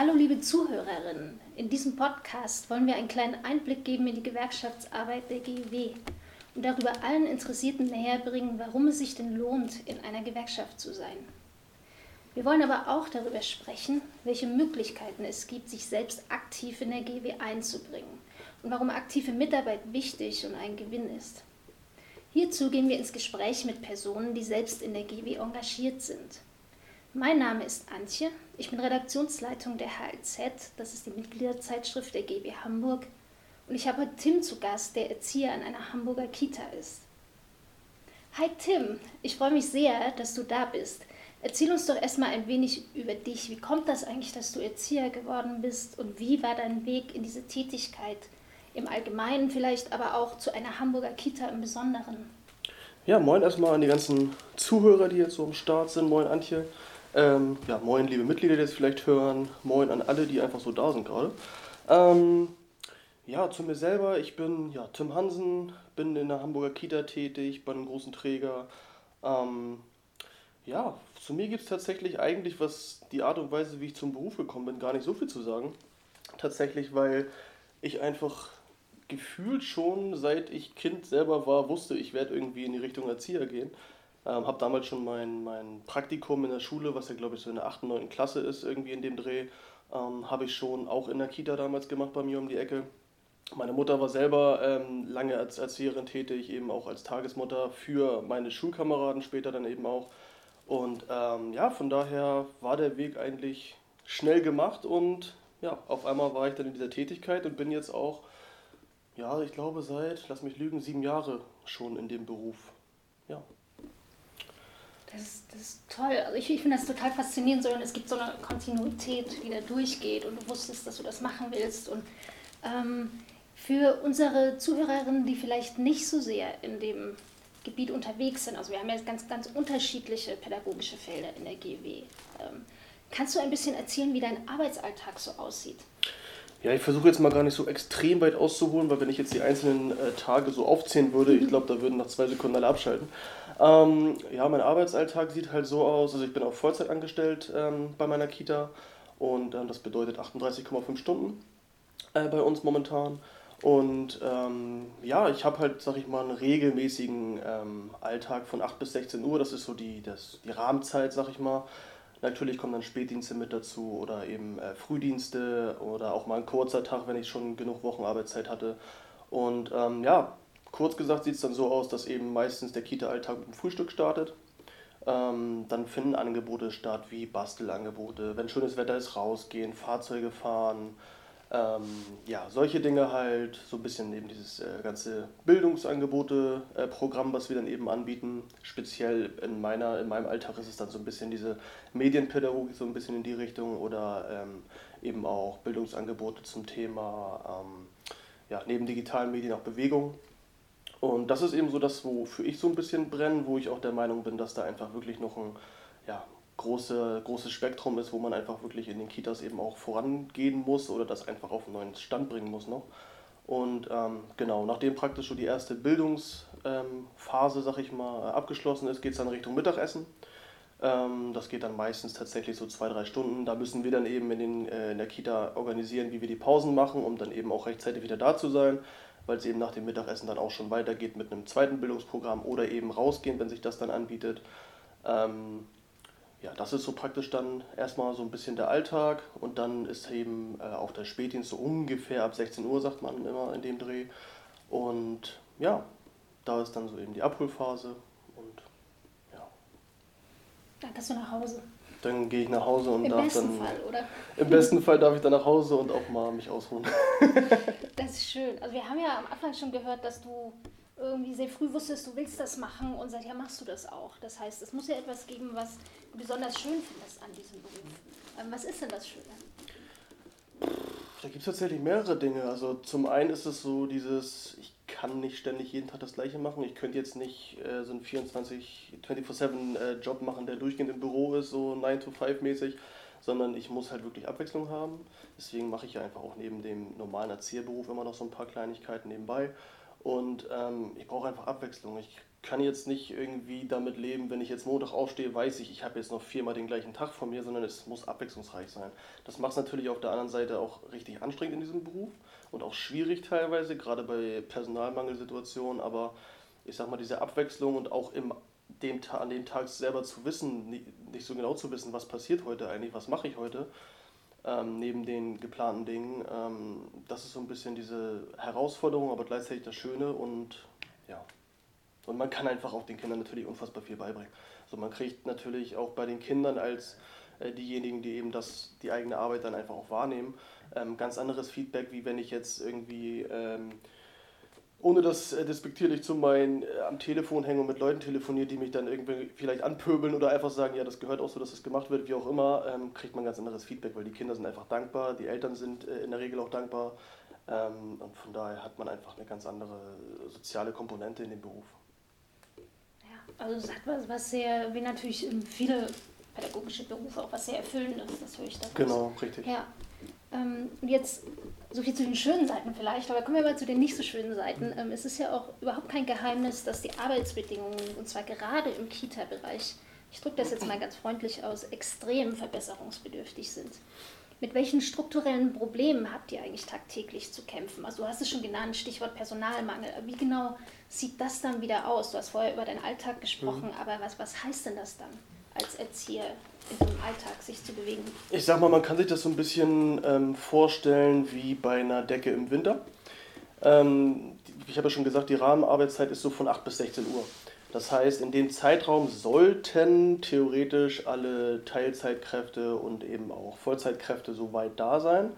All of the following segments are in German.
Hallo liebe Zuhörerinnen, in diesem Podcast wollen wir einen kleinen Einblick geben in die Gewerkschaftsarbeit der GEW und darüber allen Interessierten näherbringen, warum es sich denn lohnt, in einer Gewerkschaft zu sein. Wir wollen aber auch darüber sprechen, welche Möglichkeiten es gibt, sich selbst aktiv in der GW einzubringen und warum aktive Mitarbeit wichtig und ein Gewinn ist. Hierzu gehen wir ins Gespräch mit Personen, die selbst in der GW engagiert sind. Mein Name ist Antje, ich bin Redaktionsleitung der HLZ, das ist die Mitgliederzeitschrift der GW Hamburg, und ich habe heute Tim zu Gast, der Erzieher an einer Hamburger Kita ist. Hi Tim, ich freue mich sehr, dass du da bist. Erzähl uns doch erstmal ein wenig über dich. Wie kommt das eigentlich, dass du Erzieher geworden bist und wie war dein Weg in diese Tätigkeit im Allgemeinen vielleicht, aber auch zu einer Hamburger Kita im Besonderen? Ja, moin erstmal an die ganzen Zuhörer, die jetzt so am Start sind. Moin Antje. Ähm, ja, moin liebe Mitglieder, die jetzt vielleicht hören. Moin an alle, die einfach so da sind gerade. Ähm, ja, zu mir selber. Ich bin ja, Tim Hansen, bin in der Hamburger Kita tätig, bei einem großen Träger. Ähm, ja, zu mir gibt es tatsächlich eigentlich, was die Art und Weise, wie ich zum Beruf gekommen bin, gar nicht so viel zu sagen. Tatsächlich, weil ich einfach gefühlt schon, seit ich Kind selber war, wusste, ich werde irgendwie in die Richtung Erzieher gehen. Ähm, habe damals schon mein, mein Praktikum in der Schule, was ja glaube ich so in der 8., 9. Klasse ist, irgendwie in dem Dreh, ähm, habe ich schon auch in der Kita damals gemacht bei mir um die Ecke. Meine Mutter war selber ähm, lange als Erzieherin tätig, eben auch als Tagesmutter für meine Schulkameraden später dann eben auch. Und ähm, ja, von daher war der Weg eigentlich schnell gemacht und ja, auf einmal war ich dann in dieser Tätigkeit und bin jetzt auch, ja, ich glaube seit, lass mich lügen, sieben Jahre schon in dem Beruf. Ja. Das ist, das ist toll. Also ich, ich finde das total faszinierend, sondern es gibt so eine Kontinuität, die da durchgeht und du wusstest, dass du das machen willst. Und ähm, für unsere Zuhörerinnen, die vielleicht nicht so sehr in dem Gebiet unterwegs sind, also wir haben ja ganz, ganz unterschiedliche pädagogische Felder in der GW. Ähm, kannst du ein bisschen erzählen, wie dein Arbeitsalltag so aussieht? Ja, ich versuche jetzt mal gar nicht so extrem weit auszuholen, weil wenn ich jetzt die einzelnen äh, Tage so aufzählen würde, ich glaube, da würden nach zwei Sekunden alle abschalten. Ähm, ja, mein Arbeitsalltag sieht halt so aus, also ich bin auch Vollzeit angestellt ähm, bei meiner Kita und ähm, das bedeutet 38,5 Stunden äh, bei uns momentan. Und ähm, ja, ich habe halt, sag ich mal, einen regelmäßigen ähm, Alltag von 8 bis 16 Uhr. Das ist so die, das, die Rahmenzeit, sag ich mal. Natürlich kommen dann Spätdienste mit dazu oder eben äh, Frühdienste oder auch mal ein kurzer Tag, wenn ich schon genug Wochenarbeitszeit hatte. Und ähm, ja, kurz gesagt sieht es dann so aus, dass eben meistens der Kita-Alltag mit dem Frühstück startet. Ähm, dann finden Angebote statt wie Bastelangebote, wenn schönes Wetter ist, rausgehen, Fahrzeuge fahren, ähm, ja, solche Dinge halt, so ein bisschen eben dieses äh, ganze Bildungsangebote-Programm, äh, was wir dann eben anbieten. Speziell in, meiner, in meinem Alltag ist es dann so ein bisschen diese Medienpädagogik, so ein bisschen in die Richtung oder ähm, eben auch Bildungsangebote zum Thema, ähm, ja, neben digitalen Medien auch Bewegung. Und das ist eben so das, wofür ich so ein bisschen brenne, wo ich auch der Meinung bin, dass da einfach wirklich noch ein ja, große, großes Spektrum ist, wo man einfach wirklich in den Kitas eben auch vorangehen muss oder das einfach auf einen neuen Stand bringen muss noch. Und ähm, genau, nachdem praktisch so die erste Bildungsphase, sag ich mal, abgeschlossen ist, geht es dann Richtung Mittagessen. Ähm, das geht dann meistens tatsächlich so zwei, drei Stunden. Da müssen wir dann eben in, den, äh, in der Kita organisieren, wie wir die Pausen machen, um dann eben auch rechtzeitig wieder da zu sein, weil es eben nach dem Mittagessen dann auch schon weitergeht mit einem zweiten Bildungsprogramm oder eben rausgehen, wenn sich das dann anbietet. Ähm, ja, das ist so praktisch dann erstmal so ein bisschen der Alltag und dann ist eben äh, auch der Spätdienst so ungefähr ab 16 Uhr, sagt man immer in dem Dreh. Und ja, da ist dann so eben die Abholphase und ja. Dann kannst du nach Hause. Dann gehe ich nach Hause und Im darf besten dann. Fall, oder? Im besten Fall darf ich dann nach Hause und auch mal mich ausruhen. das ist schön. Also wir haben ja am Anfang schon gehört, dass du irgendwie sehr früh wusstest, du willst das machen und seither machst du das auch. Das heißt, es muss ja etwas geben, was du besonders schön findest an diesem Beruf. Ähm, was ist denn das Schöne? Da gibt es tatsächlich mehrere Dinge. Also zum einen ist es so dieses, ich kann nicht ständig jeden Tag das gleiche machen. Ich könnte jetzt nicht äh, so einen 24, 24-7 äh, Job machen, der durchgehend im Büro ist, so 9 to 5 mäßig, sondern ich muss halt wirklich Abwechslung haben. Deswegen mache ich ja einfach auch neben dem normalen Erzieherberuf immer noch so ein paar Kleinigkeiten nebenbei. Und ähm, ich brauche einfach Abwechslung. Ich kann jetzt nicht irgendwie damit leben, wenn ich jetzt Montag aufstehe, weiß ich, ich habe jetzt noch viermal den gleichen Tag von mir, sondern es muss abwechslungsreich sein. Das macht es natürlich auf der anderen Seite auch richtig anstrengend in diesem Beruf und auch schwierig teilweise, gerade bei Personalmangelsituationen, aber ich sag mal, diese Abwechslung und auch im, dem, an dem Tag selber zu wissen, nicht, nicht so genau zu wissen, was passiert heute eigentlich, was mache ich heute, ähm, neben den geplanten Dingen, ähm, das ist so ein bisschen diese Herausforderung, aber gleichzeitig das Schöne und ja. Und man kann einfach auch den Kindern natürlich unfassbar viel beibringen. Also man kriegt natürlich auch bei den Kindern als äh, diejenigen, die eben das, die eigene Arbeit dann einfach auch wahrnehmen, ähm, ganz anderes Feedback, wie wenn ich jetzt irgendwie, ähm, ohne das äh, despektierlich zu meinen, äh, am Telefon hänge und mit Leuten telefoniere, die mich dann irgendwie vielleicht anpöbeln oder einfach sagen, ja, das gehört auch so, dass das gemacht wird, wie auch immer, ähm, kriegt man ganz anderes Feedback, weil die Kinder sind einfach dankbar, die Eltern sind äh, in der Regel auch dankbar ähm, und von daher hat man einfach eine ganz andere soziale Komponente in dem Beruf. Also es hat was, was sehr, wie natürlich viele pädagogische Berufe auch was sehr Erfüllendes, das höre ich da. Genau, richtig. Ja. Ähm, und jetzt so viel zu den schönen Seiten vielleicht, aber kommen wir mal zu den nicht so schönen Seiten. Ähm, es ist ja auch überhaupt kein Geheimnis, dass die Arbeitsbedingungen, und zwar gerade im Kita-Bereich, ich drücke das jetzt mal ganz freundlich aus, extrem verbesserungsbedürftig sind. Mit welchen strukturellen Problemen habt ihr eigentlich tagtäglich zu kämpfen? Also du hast es schon genannt, Stichwort Personalmangel. Wie genau sieht das dann wieder aus? Du hast vorher über deinen Alltag gesprochen, mhm. aber was, was heißt denn das dann als Erzieher? in so einem Alltag sich zu bewegen? Ich sag mal, man kann sich das so ein bisschen ähm, vorstellen wie bei einer Decke im Winter. Ähm, ich habe ja schon gesagt, die Rahmenarbeitszeit ist so von 8 bis 16 Uhr. Das heißt, in dem Zeitraum sollten theoretisch alle Teilzeitkräfte und eben auch Vollzeitkräfte soweit da sein.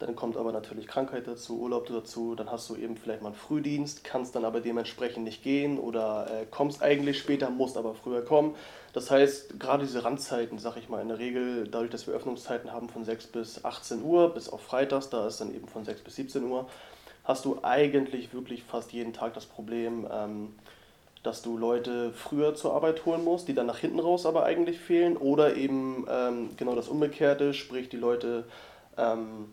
Dann kommt aber natürlich Krankheit dazu, Urlaub dazu, dann hast du eben vielleicht mal einen Frühdienst, kannst dann aber dementsprechend nicht gehen oder äh, kommst eigentlich später, musst aber früher kommen. Das heißt, gerade diese Randzeiten, sag ich mal, in der Regel, dadurch, dass wir Öffnungszeiten haben von 6 bis 18 Uhr, bis auf Freitags, da ist dann eben von 6 bis 17 Uhr, hast du eigentlich wirklich fast jeden Tag das Problem, ähm, dass du Leute früher zur Arbeit holen musst, die dann nach hinten raus aber eigentlich fehlen, oder eben ähm, genau das Umgekehrte, sprich die Leute ähm,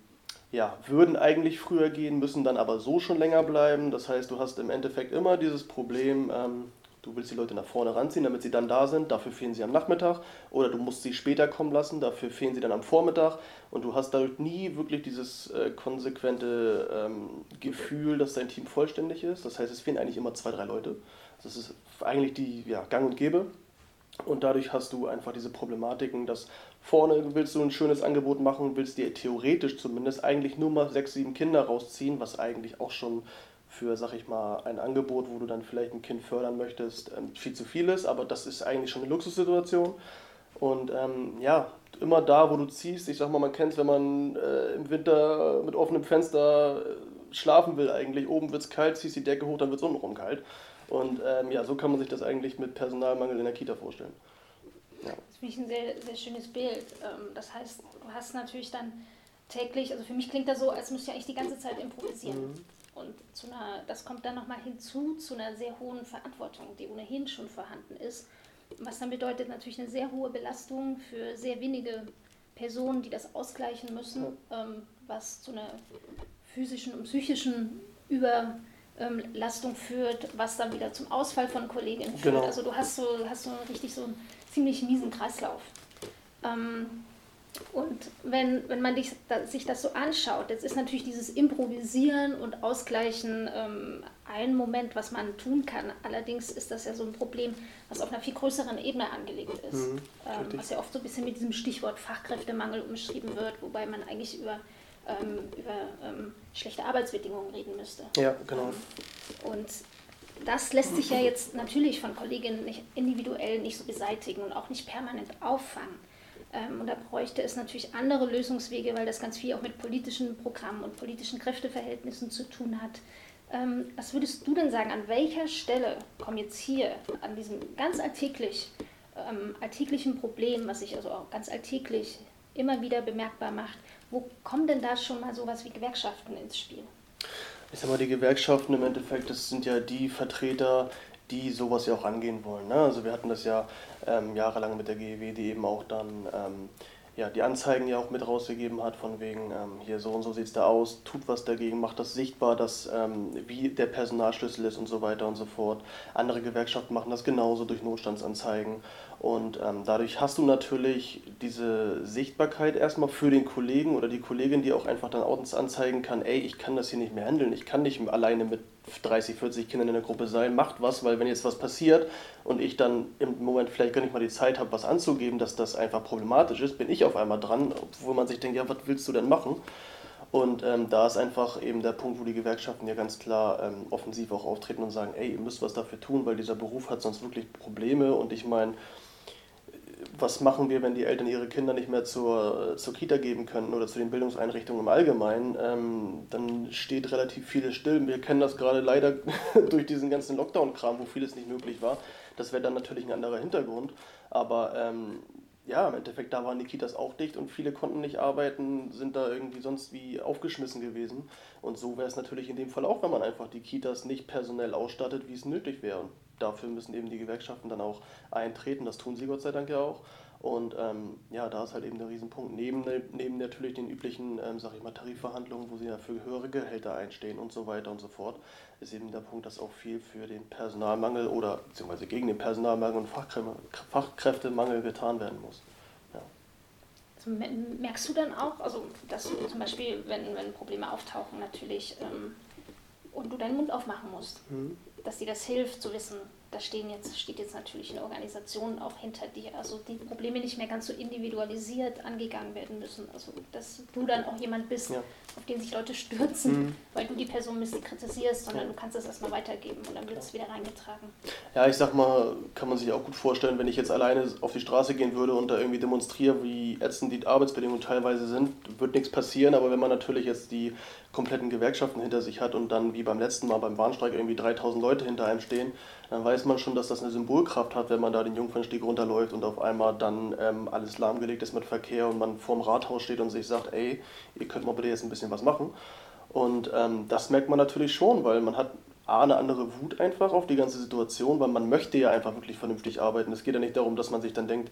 ja, würden eigentlich früher gehen, müssen dann aber so schon länger bleiben. Das heißt, du hast im Endeffekt immer dieses Problem, ähm, du willst die Leute nach vorne ranziehen, damit sie dann da sind, dafür fehlen sie am Nachmittag, oder du musst sie später kommen lassen, dafür fehlen sie dann am Vormittag und du hast dadurch nie wirklich dieses äh, konsequente ähm, Gefühl, dass dein Team vollständig ist. Das heißt, es fehlen eigentlich immer zwei, drei Leute. Das ist eigentlich die ja, Gang und Gäbe. Und dadurch hast du einfach diese Problematiken, dass vorne willst du ein schönes Angebot machen, willst dir theoretisch zumindest eigentlich nur mal sechs, sieben Kinder rausziehen, was eigentlich auch schon für, sag ich mal, ein Angebot, wo du dann vielleicht ein Kind fördern möchtest, ähm, viel zu viel ist, aber das ist eigentlich schon eine Luxussituation. Und ähm, ja, immer da, wo du ziehst, ich sag mal, man kennt es, wenn man äh, im Winter mit offenem Fenster äh, schlafen will eigentlich, oben wird es kalt, ziehst die Decke hoch, dann wird es untenrum kalt. Und ähm, ja, so kann man sich das eigentlich mit Personalmangel in der Kita vorstellen. Ja. Das finde ich ein sehr, sehr schönes Bild. Ähm, das heißt, du hast natürlich dann täglich, also für mich klingt das so, als müsst ihr eigentlich die ganze Zeit improvisieren. Mhm. Und zu einer, das kommt dann nochmal hinzu zu einer sehr hohen Verantwortung, die ohnehin schon vorhanden ist. Was dann bedeutet natürlich eine sehr hohe Belastung für sehr wenige Personen, die das ausgleichen müssen, ähm, was zu einer physischen und psychischen Über ähm, Lastung führt, was dann wieder zum Ausfall von Kolleginnen führt. Genau. Also du hast so, hast so richtig so einen ziemlich miesen Kreislauf. Ähm, und wenn, wenn man dich, sich das so anschaut, jetzt ist natürlich dieses Improvisieren und Ausgleichen ähm, ein Moment, was man tun kann. Allerdings ist das ja so ein Problem, was auf einer viel größeren Ebene angelegt ist. Mhm, ähm, was ja oft so ein bisschen mit diesem Stichwort Fachkräftemangel umschrieben wird, wobei man eigentlich über ähm, über ähm, schlechte Arbeitsbedingungen reden müsste. Ja, genau. Ähm, und das lässt sich ja jetzt natürlich von Kolleginnen nicht individuell nicht so beseitigen und auch nicht permanent auffangen. Ähm, und da bräuchte es natürlich andere Lösungswege, weil das ganz viel auch mit politischen Programmen und politischen Kräfteverhältnissen zu tun hat. Ähm, was würdest du denn sagen, an welcher Stelle kommen jetzt hier an diesem ganz alltäglich, alltäglichen Problem, was sich also auch ganz alltäglich immer wieder bemerkbar macht, wo kommen denn da schon mal sowas wie Gewerkschaften ins Spiel? Ich sag mal, die Gewerkschaften im Endeffekt, das sind ja die Vertreter, die sowas ja auch angehen wollen. Ne? Also wir hatten das ja ähm, jahrelang mit der GEW, die eben auch dann ähm, ja, die Anzeigen ja auch mit rausgegeben hat, von wegen, ähm, hier so und so sieht es da aus, tut was dagegen, macht das sichtbar, dass, ähm, wie der Personalschlüssel ist und so weiter und so fort. Andere Gewerkschaften machen das genauso durch Notstandsanzeigen. Und ähm, dadurch hast du natürlich diese Sichtbarkeit erstmal für den Kollegen oder die Kollegin, die auch einfach dann anzeigen kann, ey, ich kann das hier nicht mehr handeln, ich kann nicht alleine mit 30, 40 Kindern in der Gruppe sein, macht was, weil wenn jetzt was passiert und ich dann im Moment vielleicht gar nicht mal die Zeit habe, was anzugeben, dass das einfach problematisch ist, bin ich auf einmal dran, obwohl man sich denkt, ja, was willst du denn machen? Und ähm, da ist einfach eben der Punkt, wo die Gewerkschaften ja ganz klar ähm, offensiv auch auftreten und sagen, ey, ihr müsst was dafür tun, weil dieser Beruf hat sonst wirklich Probleme und ich meine, was machen wir, wenn die Eltern ihre Kinder nicht mehr zur, zur Kita geben können oder zu den Bildungseinrichtungen im Allgemeinen, ähm, dann steht relativ vieles still. Wir kennen das gerade leider durch diesen ganzen Lockdown-Kram, wo vieles nicht möglich war. Das wäre dann natürlich ein anderer Hintergrund. Aber ähm, ja, im Endeffekt, da waren die Kitas auch dicht und viele konnten nicht arbeiten, sind da irgendwie sonst wie aufgeschmissen gewesen. Und so wäre es natürlich in dem Fall auch, wenn man einfach die Kitas nicht personell ausstattet, wie es nötig wäre. Und dafür müssen eben die Gewerkschaften dann auch eintreten. Das tun sie Gott sei Dank ja auch. Und ähm, ja, da ist halt eben der Riesenpunkt. Neben, neben natürlich den üblichen, ähm, sag ich mal, Tarifverhandlungen, wo sie ja für höhere Gehälter einstehen und so weiter und so fort, ist eben der Punkt, dass auch viel für den Personalmangel oder beziehungsweise gegen den Personalmangel und Fachkräfte, Fachkräftemangel getan werden muss. Ja. Also merkst du dann auch, also dass du zum Beispiel, wenn, wenn Probleme auftauchen, natürlich ähm, und du deinen Mund aufmachen musst, mhm. dass dir das hilft zu wissen, da stehen jetzt, steht jetzt natürlich eine Organisation auch hinter dir. Also die Probleme nicht mehr ganz so individualisiert angegangen werden müssen. Also dass du dann auch jemand bist, ja. auf den sich Leute stürzen, mhm. weil du die Person bist, die kritisierst, sondern ja. du kannst es erstmal weitergeben und dann wird es wieder reingetragen. Ja, ich sag mal, kann man sich auch gut vorstellen, wenn ich jetzt alleine auf die Straße gehen würde und da irgendwie demonstriere, wie ätzend die Arbeitsbedingungen teilweise sind, wird nichts passieren. Aber wenn man natürlich jetzt die kompletten Gewerkschaften hinter sich hat und dann wie beim letzten Mal beim Warnstreik irgendwie 3000 Leute hinter einem stehen, dann weiß man schon, dass das eine Symbolkraft hat, wenn man da den Jungfernstieg runterläuft und auf einmal dann ähm, alles lahmgelegt ist mit Verkehr und man vorm Rathaus steht und sich sagt, ey, ihr könnt mal bitte jetzt ein bisschen was machen. Und ähm, das merkt man natürlich schon, weil man hat A, eine andere Wut einfach auf die ganze Situation, weil man möchte ja einfach wirklich vernünftig arbeiten. Es geht ja nicht darum, dass man sich dann denkt,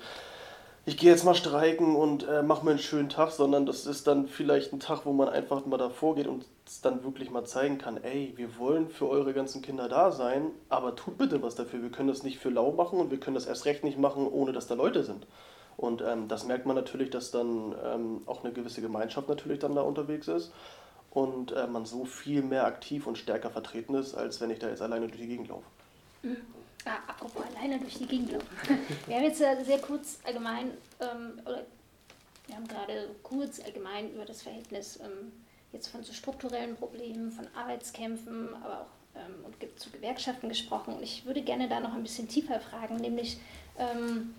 ich gehe jetzt mal streiken und äh, mache mir einen schönen Tag, sondern das ist dann vielleicht ein Tag, wo man einfach mal davor geht und es dann wirklich mal zeigen kann, ey, wir wollen für eure ganzen Kinder da sein, aber tut bitte was dafür. Wir können das nicht für lau machen und wir können das erst recht nicht machen, ohne dass da Leute sind. Und ähm, das merkt man natürlich, dass dann ähm, auch eine gewisse Gemeinschaft natürlich dann da unterwegs ist und äh, man so viel mehr aktiv und stärker vertreten ist, als wenn ich da jetzt alleine durch die Gegend laufe. Ah, apropos alleine durch die Gegend laufen. Wir haben jetzt sehr kurz allgemein, ähm, oder wir haben gerade kurz allgemein über das Verhältnis ähm, jetzt von so strukturellen Problemen, von Arbeitskämpfen, aber auch ähm, und zu Gewerkschaften gesprochen. Und ich würde gerne da noch ein bisschen tiefer fragen, nämlich ähm,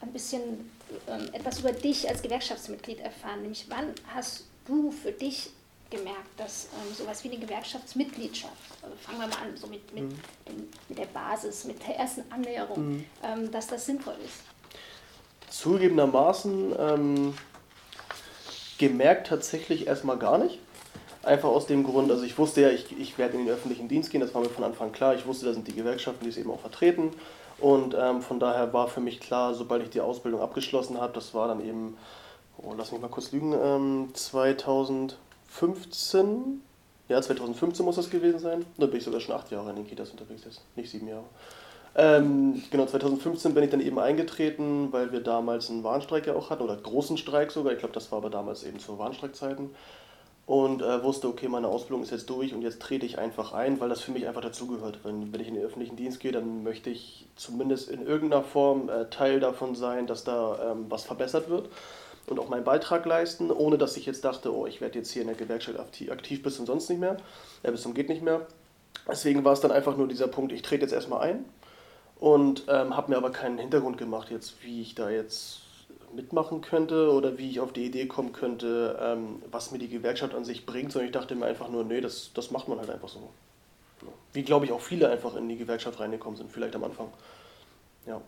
ein bisschen ähm, etwas über dich als Gewerkschaftsmitglied erfahren. Nämlich wann hast du für dich gemerkt, dass ähm, sowas wie eine Gewerkschaftsmitgliedschaft, also fangen wir mal an, so mit, mit, mhm. dem, mit der Basis, mit der ersten Annäherung, mhm. ähm, dass das sinnvoll ist. Zugegebenermaßen ähm, gemerkt tatsächlich erstmal gar nicht. Einfach aus dem Grund, also ich wusste ja, ich, ich werde in den öffentlichen Dienst gehen, das war mir von Anfang klar. Ich wusste, da sind die Gewerkschaften, die es eben auch vertreten. Und ähm, von daher war für mich klar, sobald ich die Ausbildung abgeschlossen habe, das war dann eben, oh, lass mich mal kurz lügen, ähm, 2000. 2015, ja 2015 muss das gewesen sein, da bin ich sogar schon acht Jahre in den Kitas unterwegs jetzt, nicht sieben Jahre. Ähm, genau, 2015 bin ich dann eben eingetreten, weil wir damals einen Warnstreik ja auch hatten, oder großen Streik sogar, ich glaube das war aber damals eben zu Warnstreikzeiten. Und äh, wusste, okay, meine Ausbildung ist jetzt durch und jetzt trete ich einfach ein, weil das für mich einfach dazugehört. Wenn, wenn ich in den öffentlichen Dienst gehe, dann möchte ich zumindest in irgendeiner Form äh, Teil davon sein, dass da ähm, was verbessert wird und auch meinen Beitrag leisten, ohne dass ich jetzt dachte, oh, ich werde jetzt hier in der Gewerkschaft aktiv bis zum sonst nicht mehr, äh, bis zum geht nicht mehr. Deswegen war es dann einfach nur dieser Punkt, ich trete jetzt erstmal ein und ähm, habe mir aber keinen Hintergrund gemacht, jetzt wie ich da jetzt mitmachen könnte oder wie ich auf die Idee kommen könnte, ähm, was mir die Gewerkschaft an sich bringt, sondern ich dachte mir einfach nur, nee, das, das macht man halt einfach so. Wie glaube ich auch viele einfach in die Gewerkschaft reingekommen sind, vielleicht am Anfang. Ja.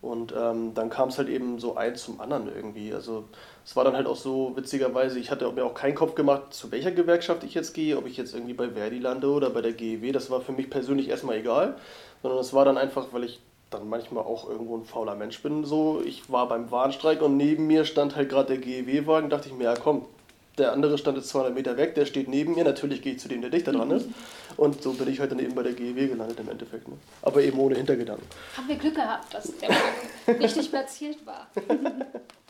Und ähm, dann kam es halt eben so eins zum anderen irgendwie. Also es war dann halt auch so witzigerweise, ich hatte mir auch keinen Kopf gemacht, zu welcher Gewerkschaft ich jetzt gehe, ob ich jetzt irgendwie bei Verdi lande oder bei der GEW. Das war für mich persönlich erstmal egal, sondern es war dann einfach, weil ich dann manchmal auch irgendwo ein fauler Mensch bin. So, ich war beim Warnstreik und neben mir stand halt gerade der GEW-Wagen, dachte ich mir, ja komm, der andere stand jetzt 200 Meter weg, der steht neben mir, natürlich gehe ich zu dem, der dichter dran ist. Und so bin ich halt dann eben bei der GEW gelandet im Endeffekt. Ne? Aber eben ohne Hintergedanken. Haben wir Glück gehabt, dass der richtig platziert war.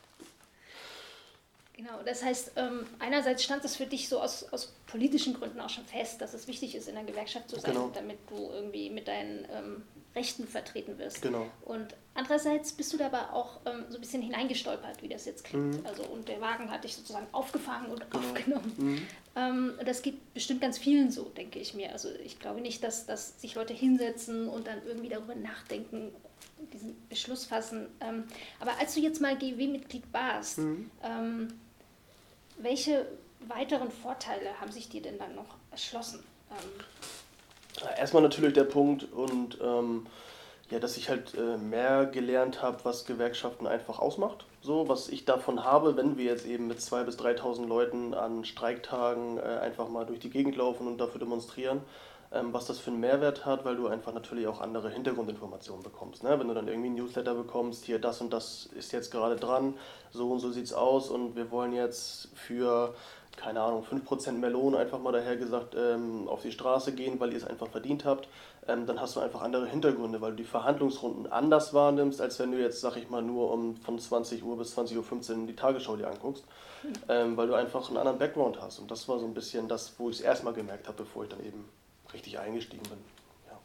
Genau, das heißt, ähm, einerseits stand es für dich so aus, aus politischen Gründen auch schon fest, dass es wichtig ist, in der Gewerkschaft zu sein, genau. damit du irgendwie mit deinen ähm, Rechten vertreten wirst. Genau. Und andererseits bist du dabei auch ähm, so ein bisschen hineingestolpert, wie das jetzt klingt. Mhm. Also, und der Wagen hat dich sozusagen aufgefangen und genau. aufgenommen. Mhm. Ähm, das geht bestimmt ganz vielen so, denke ich mir. Also ich glaube nicht, dass, dass sich Leute hinsetzen und dann irgendwie darüber nachdenken, diesen Beschluss fassen. Ähm, aber als du jetzt mal GW-Mitglied warst, mhm. Welche weiteren Vorteile haben sich dir denn dann noch erschlossen? Ähm, Erstmal natürlich der Punkt und ähm, ja, dass ich halt äh, mehr gelernt habe, was Gewerkschaften einfach ausmacht. So, was ich davon habe, wenn wir jetzt eben mit 2.000 bis 3.000 Leuten an Streiktagen äh, einfach mal durch die Gegend laufen und dafür demonstrieren, was das für einen Mehrwert hat, weil du einfach natürlich auch andere Hintergrundinformationen bekommst. Ne? Wenn du dann irgendwie ein Newsletter bekommst, hier das und das ist jetzt gerade dran, so und so sieht es aus und wir wollen jetzt für, keine Ahnung, 5% Melonen einfach mal daher gesagt ähm, auf die Straße gehen, weil ihr es einfach verdient habt, ähm, dann hast du einfach andere Hintergründe, weil du die Verhandlungsrunden anders wahrnimmst, als wenn du jetzt, sag ich mal, nur um von 20 Uhr bis 20.15 Uhr die Tagesschau dir anguckst, hm. ähm, weil du einfach einen anderen Background hast. Und das war so ein bisschen das, wo ich es erstmal gemerkt habe, bevor ich dann eben richtig eingestiegen bin. Ja.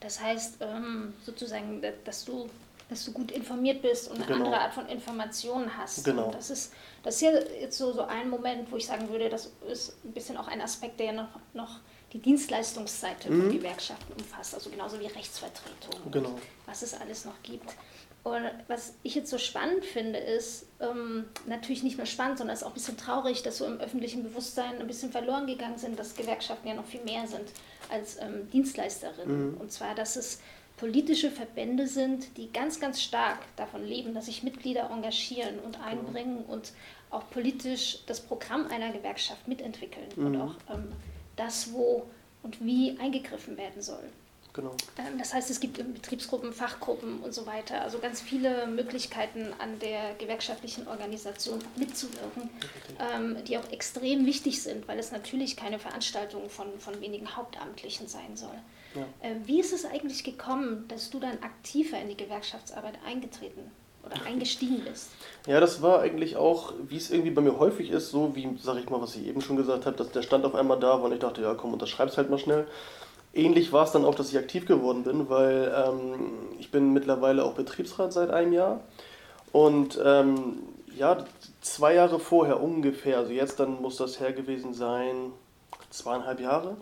Das heißt ähm, sozusagen, dass du, dass du gut informiert bist und eine genau. andere Art von Informationen hast. Genau. Und das ist, das ist ja jetzt so, so ein Moment, wo ich sagen würde, das ist ein bisschen auch ein Aspekt, der ja noch, noch die Dienstleistungsseite mhm. von Gewerkschaften umfasst, also genauso wie Rechtsvertretung, genau. was es alles noch gibt. Und was ich jetzt so spannend finde, ist ähm, natürlich nicht nur spannend, sondern es ist auch ein bisschen traurig, dass so im öffentlichen Bewusstsein ein bisschen verloren gegangen sind, dass Gewerkschaften ja noch viel mehr sind als ähm, Dienstleisterinnen. Mhm. Und zwar, dass es politische Verbände sind, die ganz, ganz stark davon leben, dass sich Mitglieder engagieren und genau. einbringen mhm. und auch politisch das Programm einer Gewerkschaft mitentwickeln mhm. und auch ähm, das, wo und wie eingegriffen werden soll. Genau. Ähm, das heißt, es gibt Betriebsgruppen, Fachgruppen und so weiter, also ganz viele Möglichkeiten an der gewerkschaftlichen Organisation mitzuwirken, ähm, die auch extrem wichtig sind, weil es natürlich keine Veranstaltung von, von wenigen Hauptamtlichen sein soll. Ja. Äh, wie ist es eigentlich gekommen, dass du dann aktiver in die Gewerkschaftsarbeit eingetreten oder eingestiegen bist? Ja, das war eigentlich auch, wie es irgendwie bei mir häufig ist, so wie, sag ich mal, was ich eben schon gesagt habe, dass der Stand auf einmal da war und ich dachte, ja komm, unterschreib's halt mal schnell. Ähnlich war es dann auch, dass ich aktiv geworden bin, weil ähm, ich bin mittlerweile auch Betriebsrat seit einem Jahr. Und ähm, ja, zwei Jahre vorher ungefähr, also jetzt dann muss das her gewesen sein, zweieinhalb Jahre,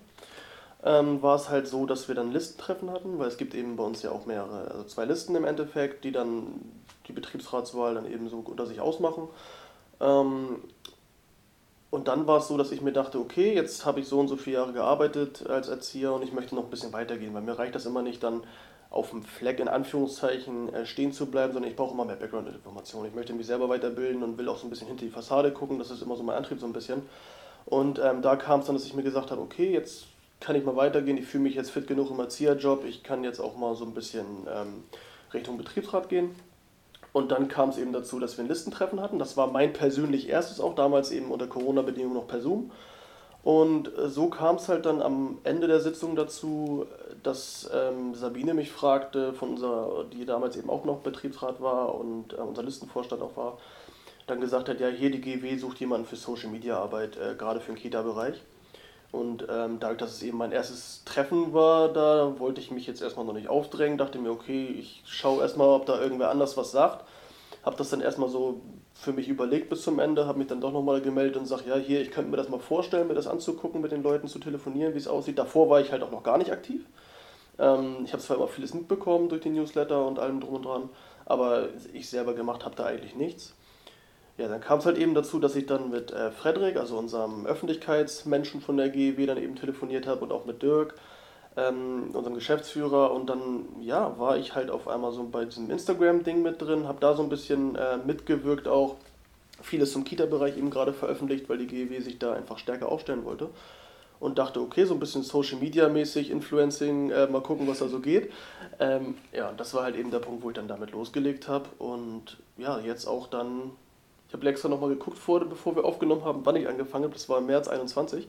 ähm, war es halt so, dass wir dann Listentreffen hatten, weil es gibt eben bei uns ja auch mehrere, also zwei Listen im Endeffekt, die dann die Betriebsratswahl dann eben so unter sich ausmachen. Und dann war es so, dass ich mir dachte, okay, jetzt habe ich so und so viele Jahre gearbeitet als Erzieher und ich möchte noch ein bisschen weitergehen, weil mir reicht das immer nicht dann auf dem Fleck in Anführungszeichen äh, stehen zu bleiben, sondern ich brauche immer mehr Background-Informationen. Ich möchte mich selber weiterbilden und will auch so ein bisschen hinter die Fassade gucken. Das ist immer so mein Antrieb so ein bisschen. Und ähm, da kam es dann, dass ich mir gesagt habe, okay, jetzt kann ich mal weitergehen. Ich fühle mich jetzt fit genug im Erzieherjob. Ich kann jetzt auch mal so ein bisschen ähm, Richtung Betriebsrat gehen. Und dann kam es eben dazu, dass wir ein Listentreffen hatten. Das war mein persönlich erstes auch, damals eben unter Corona-Bedingungen noch per Zoom. Und äh, so kam es halt dann am Ende der Sitzung dazu, dass ähm, Sabine mich fragte, von unserer, die damals eben auch noch Betriebsrat war und äh, unser Listenvorstand auch war, dann gesagt hat, ja, hier die GW sucht jemanden für Social Media Arbeit, äh, gerade für den Kita-Bereich. Und ähm, dadurch, dass es eben mein erstes Treffen war, da wollte ich mich jetzt erstmal noch nicht aufdrängen, dachte mir, okay, ich schaue erstmal, ob da irgendwer anders was sagt. Habe das dann erstmal so für mich überlegt bis zum Ende, habe mich dann doch nochmal gemeldet und sage, ja, hier, ich könnte mir das mal vorstellen, mir das anzugucken, mit den Leuten zu telefonieren, wie es aussieht. Davor war ich halt auch noch gar nicht aktiv. Ähm, ich habe zwar immer vieles mitbekommen durch den Newsletter und allem drum und dran, aber ich selber gemacht habe da eigentlich nichts. Ja, dann kam es halt eben dazu, dass ich dann mit äh, Frederik, also unserem Öffentlichkeitsmenschen von der GEW, dann eben telefoniert habe und auch mit Dirk, ähm, unserem Geschäftsführer. Und dann, ja, war ich halt auf einmal so bei diesem Instagram-Ding mit drin, habe da so ein bisschen äh, mitgewirkt auch. Vieles zum Kita-Bereich eben gerade veröffentlicht, weil die GEW sich da einfach stärker aufstellen wollte. und dachte, okay, so ein bisschen Social Media mäßig, Influencing, äh, mal gucken, was da so geht. Ähm, ja, das war halt eben der Punkt, wo ich dann damit losgelegt habe und ja, jetzt auch dann, ich habe extra nochmal geguckt vor, bevor wir aufgenommen haben, wann ich angefangen habe, das war im März 21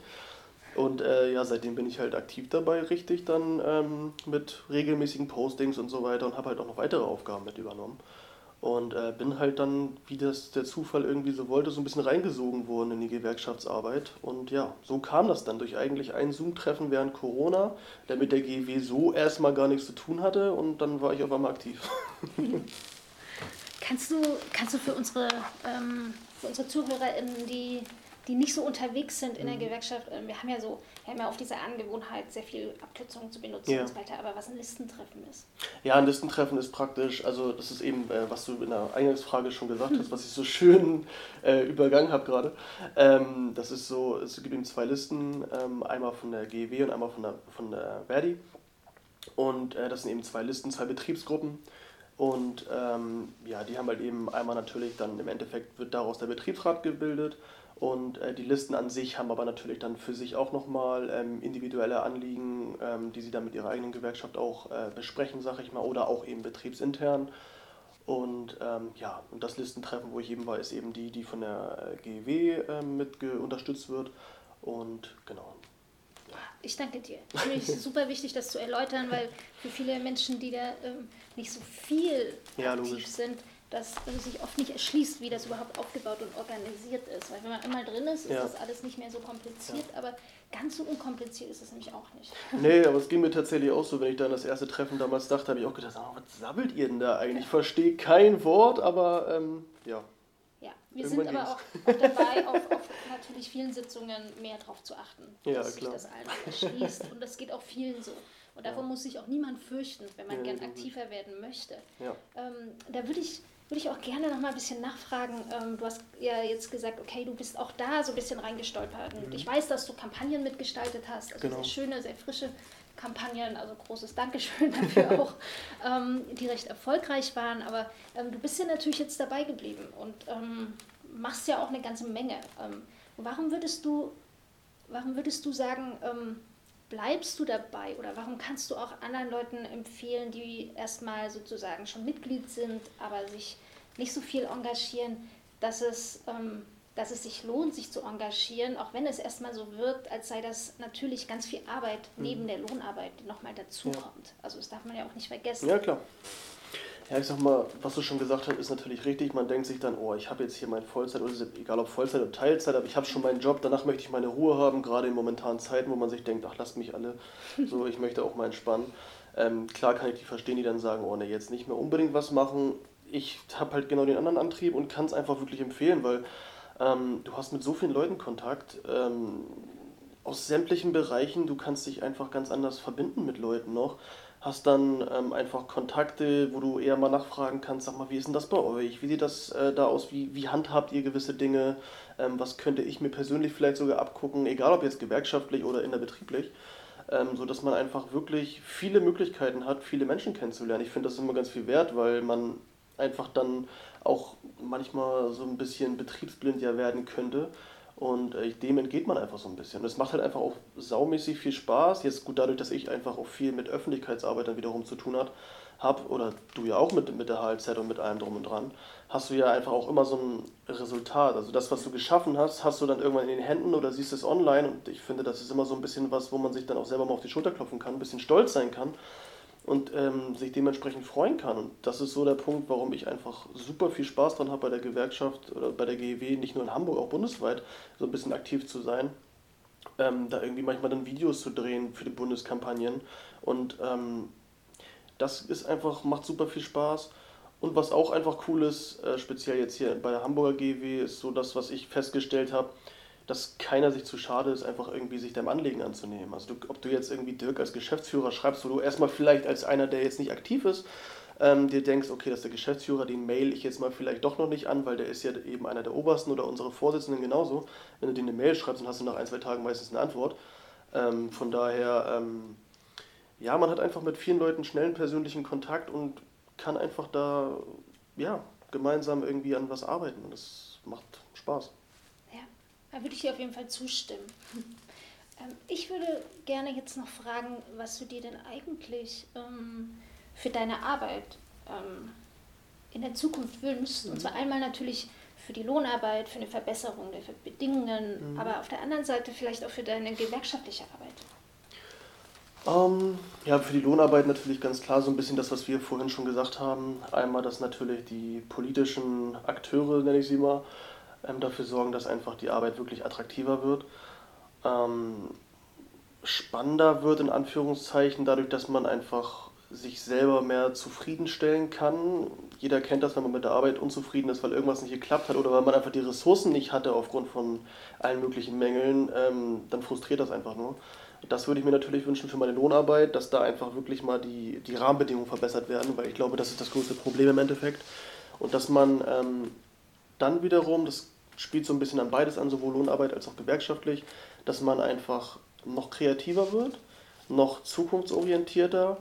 und äh, ja, seitdem bin ich halt aktiv dabei, richtig dann ähm, mit regelmäßigen Postings und so weiter und habe halt auch noch weitere Aufgaben mit übernommen. Und äh, bin halt dann, wie das der Zufall irgendwie so wollte, so ein bisschen reingesogen worden in die Gewerkschaftsarbeit. Und ja, so kam das dann durch eigentlich ein Zoom-Treffen während Corona, der mit der GW so erstmal gar nichts zu tun hatte und dann war ich auf einmal aktiv. kannst, du, kannst du für unsere, ähm, für unsere ZuhörerInnen, die die nicht so unterwegs sind in der mhm. Gewerkschaft. Ähm, wir haben ja so, wir haben ja auch diese Angewohnheit, sehr viel Abkürzungen zu benutzen ja. und so weiter, aber was ein Listentreffen ist. Ja, ein Listentreffen ist praktisch, also das ist eben, äh, was du in der Eingangsfrage schon gesagt hast, was ich so schön äh, übergangen habe gerade. Ähm, das ist so, es gibt eben zwei Listen, ähm, einmal von der GEW und einmal von der, von der Verdi. Und äh, das sind eben zwei Listen, zwei Betriebsgruppen. Und ähm, ja, die haben halt eben einmal natürlich dann im Endeffekt wird daraus der Betriebsrat gebildet und äh, die Listen an sich haben aber natürlich dann für sich auch nochmal ähm, individuelle Anliegen, ähm, die sie dann mit ihrer eigenen Gewerkschaft auch äh, besprechen, sag ich mal, oder auch eben betriebsintern. Und ähm, ja, und das Listentreffen, wo ich eben war, ist eben die, die von der äh, GEW ähm, mit unterstützt wird. Und genau. Ich danke dir. Für mich ist super wichtig, das zu erläutern, weil für viele Menschen, die da ähm, nicht so viel ja, aktiv logisch. sind, dass es sich oft nicht erschließt, wie das überhaupt aufgebaut und organisiert ist. Weil wenn man einmal drin ist, ist ja. das alles nicht mehr so kompliziert, ja. aber ganz so unkompliziert ist es nämlich auch nicht. Nee, aber es ging mir tatsächlich auch so, wenn ich dann das erste Treffen damals dachte, habe ich auch gedacht, oh, was sabbelt ihr denn da eigentlich? Ich verstehe kein Wort, aber ähm, ja. Wir Irgendwann sind aber auch, auch dabei, auf, auf, natürlich vielen Sitzungen mehr darauf zu achten, ja, dass klar. sich das allen erschließt. Und das geht auch vielen so. Und davon ja. muss sich auch niemand fürchten, wenn man ja, gern aktiver werden möchte. Ähm, da würde ich würde ich auch gerne noch mal ein bisschen nachfragen. Ähm, du hast ja jetzt gesagt, okay, du bist auch da so ein bisschen reingestolpert. Und mhm. ich weiß, dass du Kampagnen mitgestaltet hast, also genau. sehr schöne, sehr frische Kampagnen, also großes Dankeschön dafür auch, ähm, die recht erfolgreich waren. Aber ähm, du bist ja natürlich jetzt dabei geblieben und ähm, machst ja auch eine ganze Menge. Ähm, warum würdest du, warum würdest du sagen, ähm, bleibst du dabei oder warum kannst du auch anderen Leuten empfehlen, die erstmal sozusagen schon Mitglied sind, aber sich nicht so viel engagieren, dass es, ähm, dass es sich lohnt, sich zu engagieren, auch wenn es erstmal so wirkt, als sei das natürlich ganz viel Arbeit mhm. neben der Lohnarbeit, die nochmal dazukommt. Ja. Also das darf man ja auch nicht vergessen. Ja, klar. Ja, ich sag mal, was du schon gesagt hast, ist natürlich richtig. Man denkt sich dann, oh, ich habe jetzt hier mein Vollzeit, oder egal ob Vollzeit oder Teilzeit, aber ich habe schon meinen Job, danach möchte ich meine Ruhe haben, gerade in momentanen Zeiten, wo man sich denkt, ach, lasst mich alle, so, ich möchte auch mal entspannen. Ähm, klar kann ich die verstehen, die dann sagen, oh ne, jetzt nicht mehr unbedingt was machen. Ich habe halt genau den anderen Antrieb und kann es einfach wirklich empfehlen, weil ähm, du hast mit so vielen Leuten Kontakt. Ähm, aus sämtlichen Bereichen, du kannst dich einfach ganz anders verbinden mit Leuten noch hast dann ähm, einfach Kontakte, wo du eher mal nachfragen kannst, sag mal, wie ist denn das bei euch? Wie sieht das äh, da aus? Wie, wie handhabt ihr gewisse Dinge? Ähm, was könnte ich mir persönlich vielleicht sogar abgucken, egal ob jetzt gewerkschaftlich oder innerbetrieblich, ähm, so dass man einfach wirklich viele Möglichkeiten hat, viele Menschen kennenzulernen. Ich finde das immer ganz viel wert, weil man einfach dann auch manchmal so ein bisschen betriebsblind ja werden könnte und äh, dem entgeht man einfach so ein bisschen. Und es macht halt einfach auch saumäßig viel Spaß. Jetzt gut, dadurch, dass ich einfach auch viel mit Öffentlichkeitsarbeit dann wiederum zu tun habe, oder du ja auch mit, mit der HLZ und mit allem drum und dran, hast du ja einfach auch immer so ein Resultat. Also das, was du geschaffen hast, hast du dann irgendwann in den Händen oder siehst es online. Und ich finde, das ist immer so ein bisschen was, wo man sich dann auch selber mal auf die Schulter klopfen kann, ein bisschen stolz sein kann und ähm, sich dementsprechend freuen kann. Und das ist so der Punkt, warum ich einfach super viel Spaß dran habe, bei der Gewerkschaft oder bei der GEW, nicht nur in Hamburg, auch bundesweit, so ein bisschen aktiv zu sein. Ähm, da irgendwie manchmal dann Videos zu drehen für die Bundeskampagnen. Und ähm, das ist einfach, macht super viel Spaß. Und was auch einfach cool ist, äh, speziell jetzt hier bei der Hamburger GEW, ist so das, was ich festgestellt habe, dass keiner sich zu schade ist, einfach irgendwie sich deinem Anliegen anzunehmen. Also du, ob du jetzt irgendwie Dirk als Geschäftsführer schreibst, wo du erstmal vielleicht als einer, der jetzt nicht aktiv ist, ähm, dir denkst, okay, das ist der Geschäftsführer, den mail ich jetzt mal vielleicht doch noch nicht an, weil der ist ja eben einer der Obersten oder unsere Vorsitzenden genauso. Wenn du dir eine Mail schreibst, dann hast du nach ein, zwei Tagen meistens eine Antwort. Ähm, von daher, ähm, ja, man hat einfach mit vielen Leuten schnellen persönlichen Kontakt und kann einfach da, ja, gemeinsam irgendwie an was arbeiten. Und das macht Spaß. Da würde ich dir auf jeden Fall zustimmen. Ähm, ich würde gerne jetzt noch fragen, was du dir denn eigentlich ähm, für deine Arbeit ähm, in der Zukunft wünschst. Und zwar einmal natürlich für die Lohnarbeit, für eine Verbesserung der Bedingungen, mhm. aber auf der anderen Seite vielleicht auch für deine gewerkschaftliche Arbeit. Ähm, ja, für die Lohnarbeit natürlich ganz klar so ein bisschen das, was wir vorhin schon gesagt haben. Einmal, dass natürlich die politischen Akteure, nenne ich sie mal, ähm, dafür sorgen, dass einfach die Arbeit wirklich attraktiver wird. Ähm, spannender wird in Anführungszeichen dadurch, dass man einfach sich selber mehr zufriedenstellen kann. Jeder kennt das, wenn man mit der Arbeit unzufrieden ist, weil irgendwas nicht geklappt hat oder weil man einfach die Ressourcen nicht hatte aufgrund von allen möglichen Mängeln, ähm, dann frustriert das einfach nur. Das würde ich mir natürlich wünschen für meine Lohnarbeit, dass da einfach wirklich mal die, die Rahmenbedingungen verbessert werden, weil ich glaube, das ist das größte Problem im Endeffekt. Und dass man ähm, dann wiederum, das spielt so ein bisschen an beides an, sowohl Lohnarbeit als auch gewerkschaftlich, dass man einfach noch kreativer wird, noch zukunftsorientierter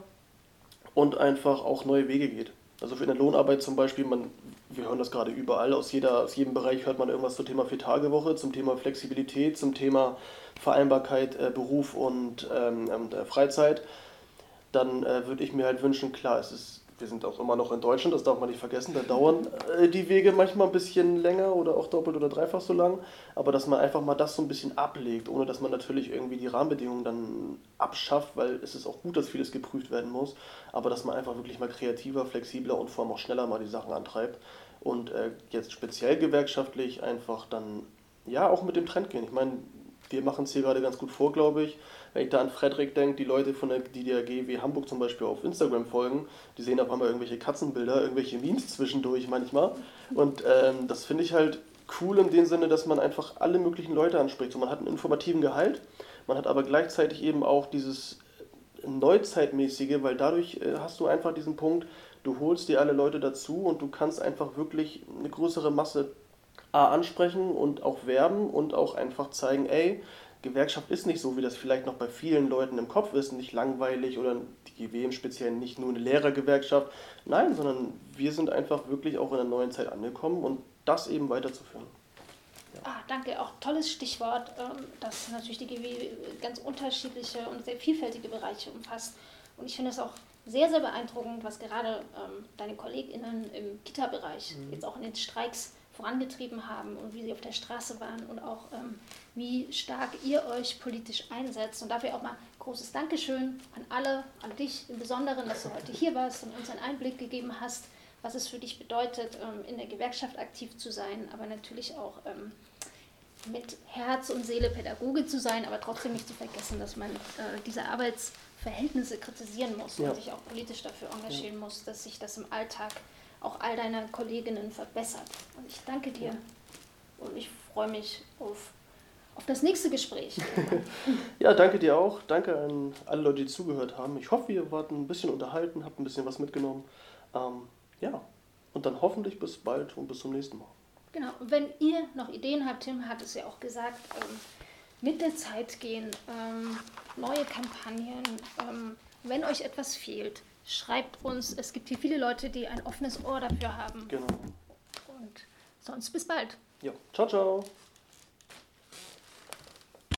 und einfach auch neue Wege geht. Also für eine Lohnarbeit zum Beispiel, man, wir hören das gerade überall, aus, jeder, aus jedem Bereich hört man irgendwas zum Thema Vier-Tage-Woche, zum Thema Flexibilität, zum Thema Vereinbarkeit äh, Beruf und ähm, äh, Freizeit. Dann äh, würde ich mir halt wünschen, klar, es ist wir sind auch immer noch in Deutschland, das darf man nicht vergessen, da dauern äh, die Wege manchmal ein bisschen länger oder auch doppelt oder dreifach so lang, aber dass man einfach mal das so ein bisschen ablegt, ohne dass man natürlich irgendwie die Rahmenbedingungen dann abschafft, weil es ist auch gut, dass vieles geprüft werden muss, aber dass man einfach wirklich mal kreativer, flexibler und vor allem auch schneller mal die Sachen antreibt und äh, jetzt speziell gewerkschaftlich einfach dann ja auch mit dem Trend gehen. Ich meine, wir machen es hier gerade ganz gut vor, glaube ich. Wenn ich da an Frederik denke, die Leute von der, der GW Hamburg zum Beispiel auf Instagram folgen, die sehen auf einmal irgendwelche Katzenbilder, irgendwelche Memes zwischendurch manchmal. Und ähm, das finde ich halt cool in dem Sinne, dass man einfach alle möglichen Leute anspricht. So, man hat einen informativen Gehalt, man hat aber gleichzeitig eben auch dieses Neuzeitmäßige, weil dadurch äh, hast du einfach diesen Punkt, du holst dir alle Leute dazu und du kannst einfach wirklich eine größere Masse ansprechen und auch werben und auch einfach zeigen, ey, Gewerkschaft ist nicht so, wie das vielleicht noch bei vielen Leuten im Kopf ist, nicht langweilig oder die GW im Speziellen nicht nur eine Lehrergewerkschaft. Nein, sondern wir sind einfach wirklich auch in der neuen Zeit angekommen und das eben weiterzuführen. Ja. Ah, danke, auch tolles Stichwort, ähm, dass natürlich die GW ganz unterschiedliche und sehr vielfältige Bereiche umfasst. Und ich finde es auch sehr, sehr beeindruckend, was gerade ähm, deine KollegInnen im Kita-Bereich mhm. jetzt auch in den Streiks vorangetrieben haben und wie sie auf der Straße waren und auch ähm, wie stark ihr euch politisch einsetzt. Und dafür auch mal großes Dankeschön an alle, an dich im Besonderen, dass du heute hier warst und uns einen Einblick gegeben hast, was es für dich bedeutet, ähm, in der Gewerkschaft aktiv zu sein, aber natürlich auch ähm, mit Herz und Seele Pädagoge zu sein, aber trotzdem nicht zu vergessen, dass man äh, diese Arbeitsverhältnisse kritisieren muss ja. und sich auch politisch dafür engagieren ja. muss, dass sich das im Alltag auch all deiner Kolleginnen verbessert. Und ich danke dir und ich freue mich auf, auf das nächste Gespräch. ja, danke dir auch. Danke an alle Leute, die zugehört haben. Ich hoffe, ihr wart ein bisschen unterhalten, habt ein bisschen was mitgenommen. Ähm, ja, und dann hoffentlich bis bald und bis zum nächsten Mal. Genau, und wenn ihr noch Ideen habt, Tim hat es ja auch gesagt, ähm, mit der Zeit gehen, ähm, neue Kampagnen, ähm, wenn euch etwas fehlt, schreibt uns. Es gibt hier viele Leute, die ein offenes Ohr dafür haben. Genau. Und sonst bis bald. Ja, ciao, ciao.